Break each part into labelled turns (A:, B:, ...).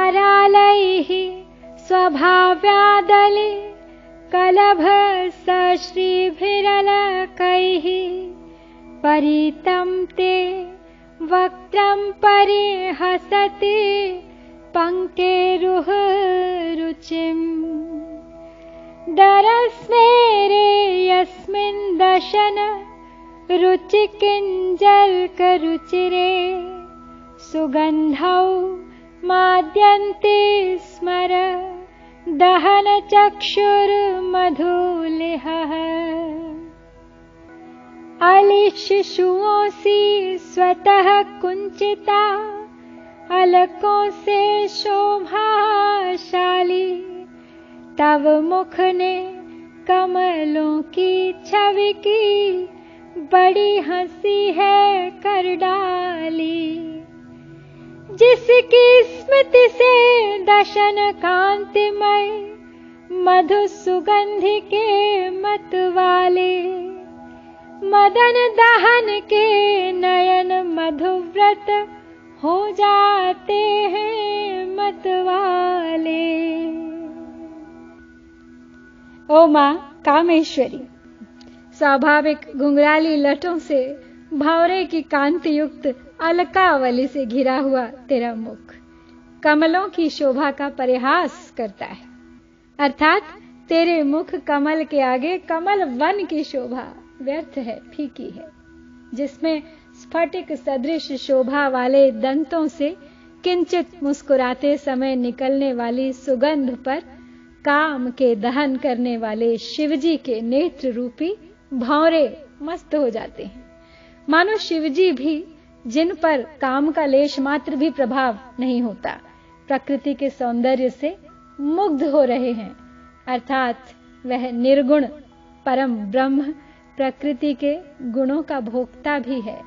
A: अरालैः स्वभाव्यादले कलभ श्रीभिरलकैः परितं ते वक्त्रं परिहसति रुचिम् दरस्मेरे यस्मिन् दशन रुचिकिञ्जल्करुचिरे सुगन्धौ माद्यन्ते स्मर दहनचक्षुर्मधुलिहः अलिशिशुओऽसि स्वतः कुञ्चिता अलकों से शोभाशाली। तव मुख ने कमलों की छवि की बड़ी हँसी है कर डाली जिसकी स्मृति से दशन कांतिमय मधु सुगंधि के मत वाले मदन दहन के नयन मधुव्रत हो जाते हैं मत वाले ओ माँ कामेश्वरी, स्वाभाविक घुंघराली लटों से भावरे की कांति युक्त अलकावली से घिरा हुआ तेरा मुख। कमलों की शोभा का परिहास करता है। अर्थात तेरे मुख कमल के आगे कमल वन की शोभा व्यर्थ है, फीकी है। जिसमें स्फटिक सदृश शोभा वाले दंतों से किंचित मुस्कुराते समय निकलने वाली सुगंध पर काम के दहन करने वाले शिवजी के नेत्र रूपी भौरे मस्त हो जाते हैं। मानो शिवजी भी जिन पर काम का लेश मात्र भी प्रभाव नहीं होता, प्रकृति के सौंदर्य से मुग्ध हो रहे हैं। अर्थात वह निर्गुण परम ब्रह्म प्रकृति के गुणों का भोक्ता भी है।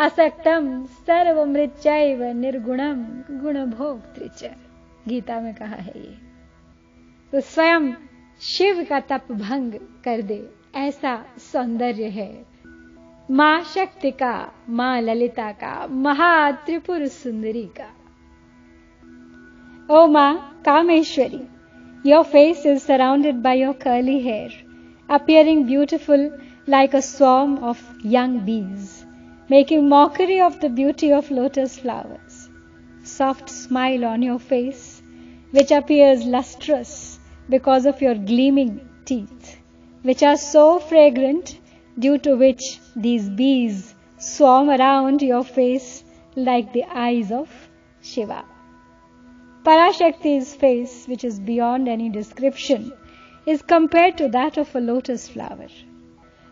A: असक्तम सर्वमृत्यैव निर्गुणम गुण भोक्तृच गीता में कहा है ये। तो स्वयं शिव का तप भंग कर दे, ऐसा सौंदर्य है। मां शक्ति का मां ललिता का महात्रिपुर सुंदरी का ओ मां Kameshwari your face is surrounded by your curly hair appearing beautiful like a swarm of young bees, making mockery of the beauty of lotus flowers. Soft smile on your face, which appears lustrous because of your gleaming teeth, which are so fragrant, due to which these bees swarm around your face like the eyes of Shiva. Parashakti's face, which is beyond any description, is compared to that of a lotus flower.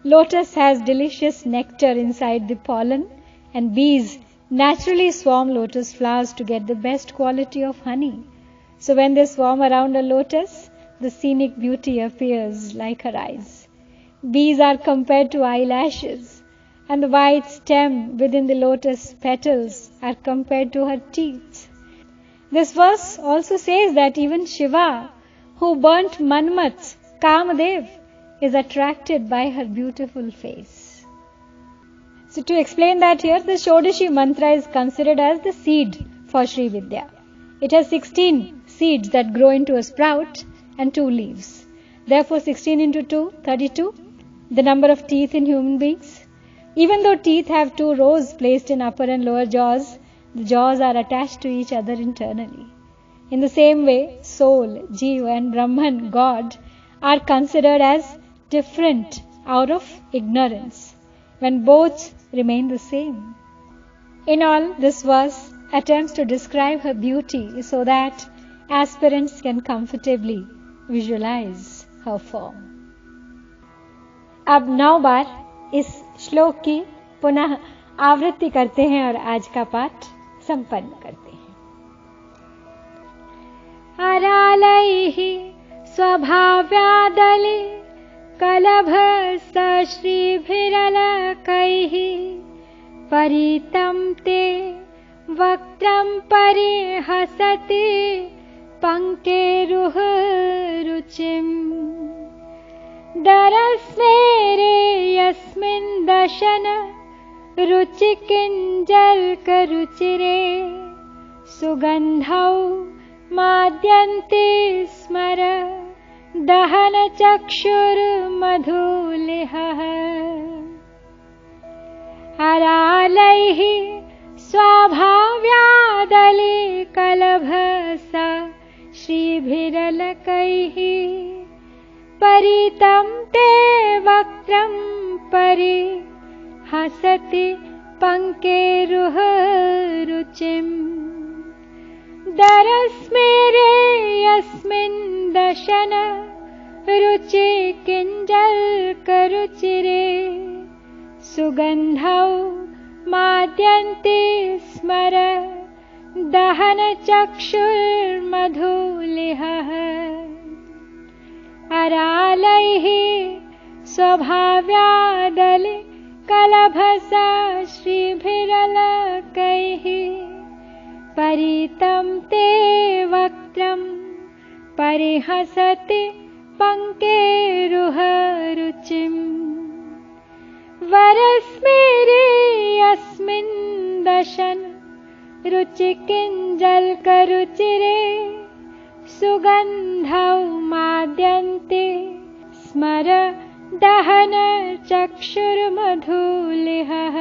A: Lotus has delicious nectar inside the pollen, and bees naturally swarm lotus flowers to get the best quality of honey. So when they swarm around a lotus, the scenic beauty appears like her eyes. Bees are compared to eyelashes, and the white stem within the lotus petals are compared to her teeth. This verse also says that even Shiva who burnt Manmat, Kamadev, is attracted by her beautiful face. So, to explain that here, the Shodashi mantra is considered as the seed for Sri Vidya. It has 16 seeds that grow into a sprout and two leaves. Therefore, 16 into 2, 32, the number of teeth in human beings. Even though teeth have two rows placed in upper and lower jaws, the jaws are attached to each other internally. In the same way, soul, Jiva, and Brahman, God, are considered as different out of ignorance, when both remain the same. In all, this verse attempts to describe her beauty so that aspirants can comfortably visualize her form. अब नौ बार इस श्लोक की पुनः आवृत्ति करते हैं और आज का पाठ संपन्न करते हैं। अरालैः स्वभाव्यादले कलभ श्रीभिरलकैः परितं ते वक्त्रं परिहसति पङ्केरुह रुचिम्। दरस्मेरे यस्मिन् दशन रुचिकिञ्जल्करुचिरे सुगन्धौ माद्यन्ते स्मर दहनचक्षुर्मधुलिहः। हरालैः स्वाभाव्यादले कलभसा श्रीभिरलकैः परितं ते वक्त्रं परि हसति पङ्केरुहरुचिम् दरस्मेरे यस्मिन् दशन रुचि किञ्जल्करुचिरे सुगन्धौ माद्यन्ते स्मर दहनचक्षुर्मधुलिहः अरालैः स्वभाव्यादले कलभसा श्रीभिरलकैः। परितं ते वक्त्रं परिहसति पङ्केरुहरुचिम् वरस्मेरे अस्मिन् दशन रुचिकिञ्जल्करुचिरे सुगन्धौ माद्यन्ते स्मर दहनचक्षुर्मधुलिहः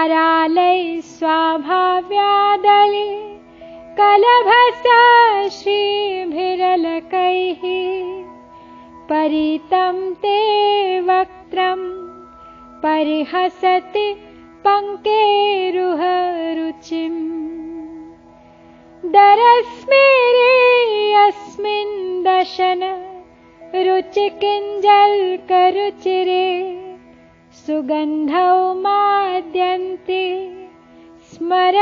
A: अरालै स्वाभाव्यादले कलभसा श्रीभिरलकैः। परितं ते वक्त्रं परिहसति पङ्केरुहरुचिम् दरस्मेरे अस्मिन् दशन रुचिकिञ्जल्करुचिरे सुगन्धौ माद्यन्ते स्मर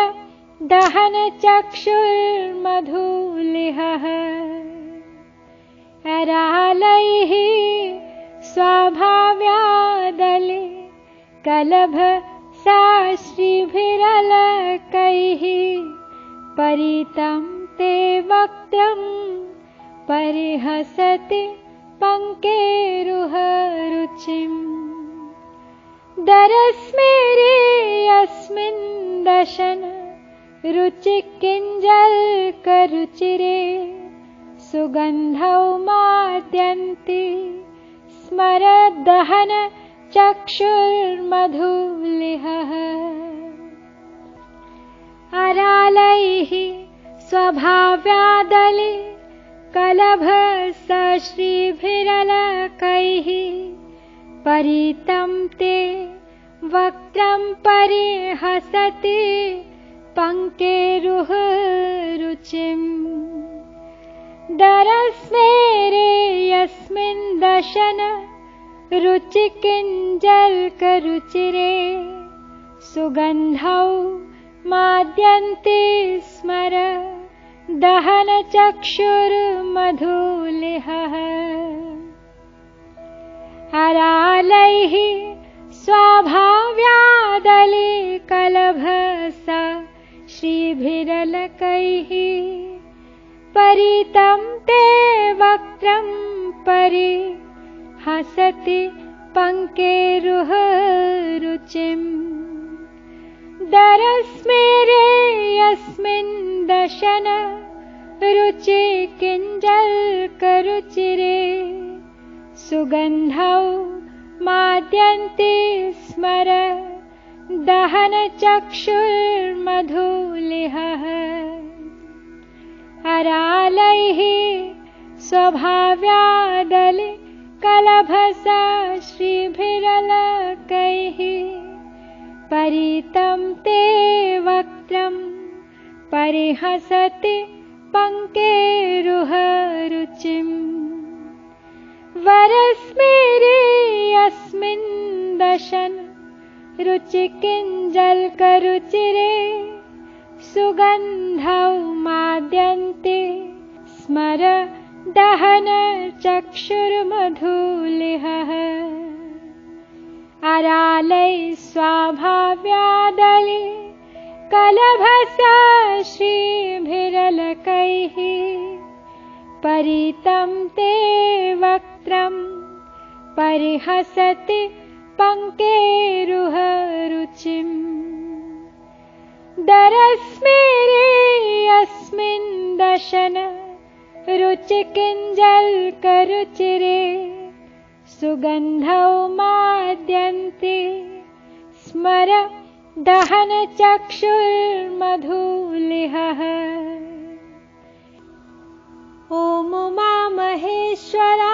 A: दहनचक्षुर्मधुलिहः रालैः स्वाभाव्यादले कलभ श्रीभिरलकैः परितं ते वक्त्रं परिहसति पङ्केरुहरुचिम् दरस्मेरे अस्मिन् दशन रुचिकिञ्जल्करुचिरे सुगन्धौ माद्यन्ति स्मरदहन चक्षुर्मधुलिहः अरालैः स्वभाव्यादले कलभ श्रीभिरलकैः परितं ते वक्त्रं परिहसति पङ्केरुहरुचिम् दरस्मेरे यस्मिन् दशन रुचिकिञ्जल्करुचिरे सुगन्धौ माद्यन्ते स्मर। दहनचक्षुर्मधुलिहः हरालैः स्वाभाव्यादले कलभसा श्रीभिरलकैः परितं ते वक्त्रं परि। हसति पङ्केरुहरुचिम् दरस्मेरे यस्मिन् दशन। रुचि किञ्जल्करुचिरे सुगन्धौ माद्यन्ते स्मर। दहनचक्षुर्मधुलिहः। अरालैः स्वभाव्यादले कलभसा श्रीभिरलकैः परितं ते वक्त्रं परिहसति पङ्केरुहरुचिम् वरस्मेरे अस्मिन् दशन रुचिकिञ्जल्करुचिरे सुगन्धौ माद्यन्ते स्मर दहनचक्षुर्मधुलिहः अरालै स्वाभाव्यादले कलभसा श्रीभिरलकैः परितं ते वक्त्रं परिहसति पङ्केरुहरुचिम्। दरस्मेरे अस्मिन् दशन रुचिकिञ्जल्करुचिरे सुगन्धौ माद्यन्ते स्मर दहनचक्षुर्मधुलिहः। ॐ उमामहेश्वराय नमः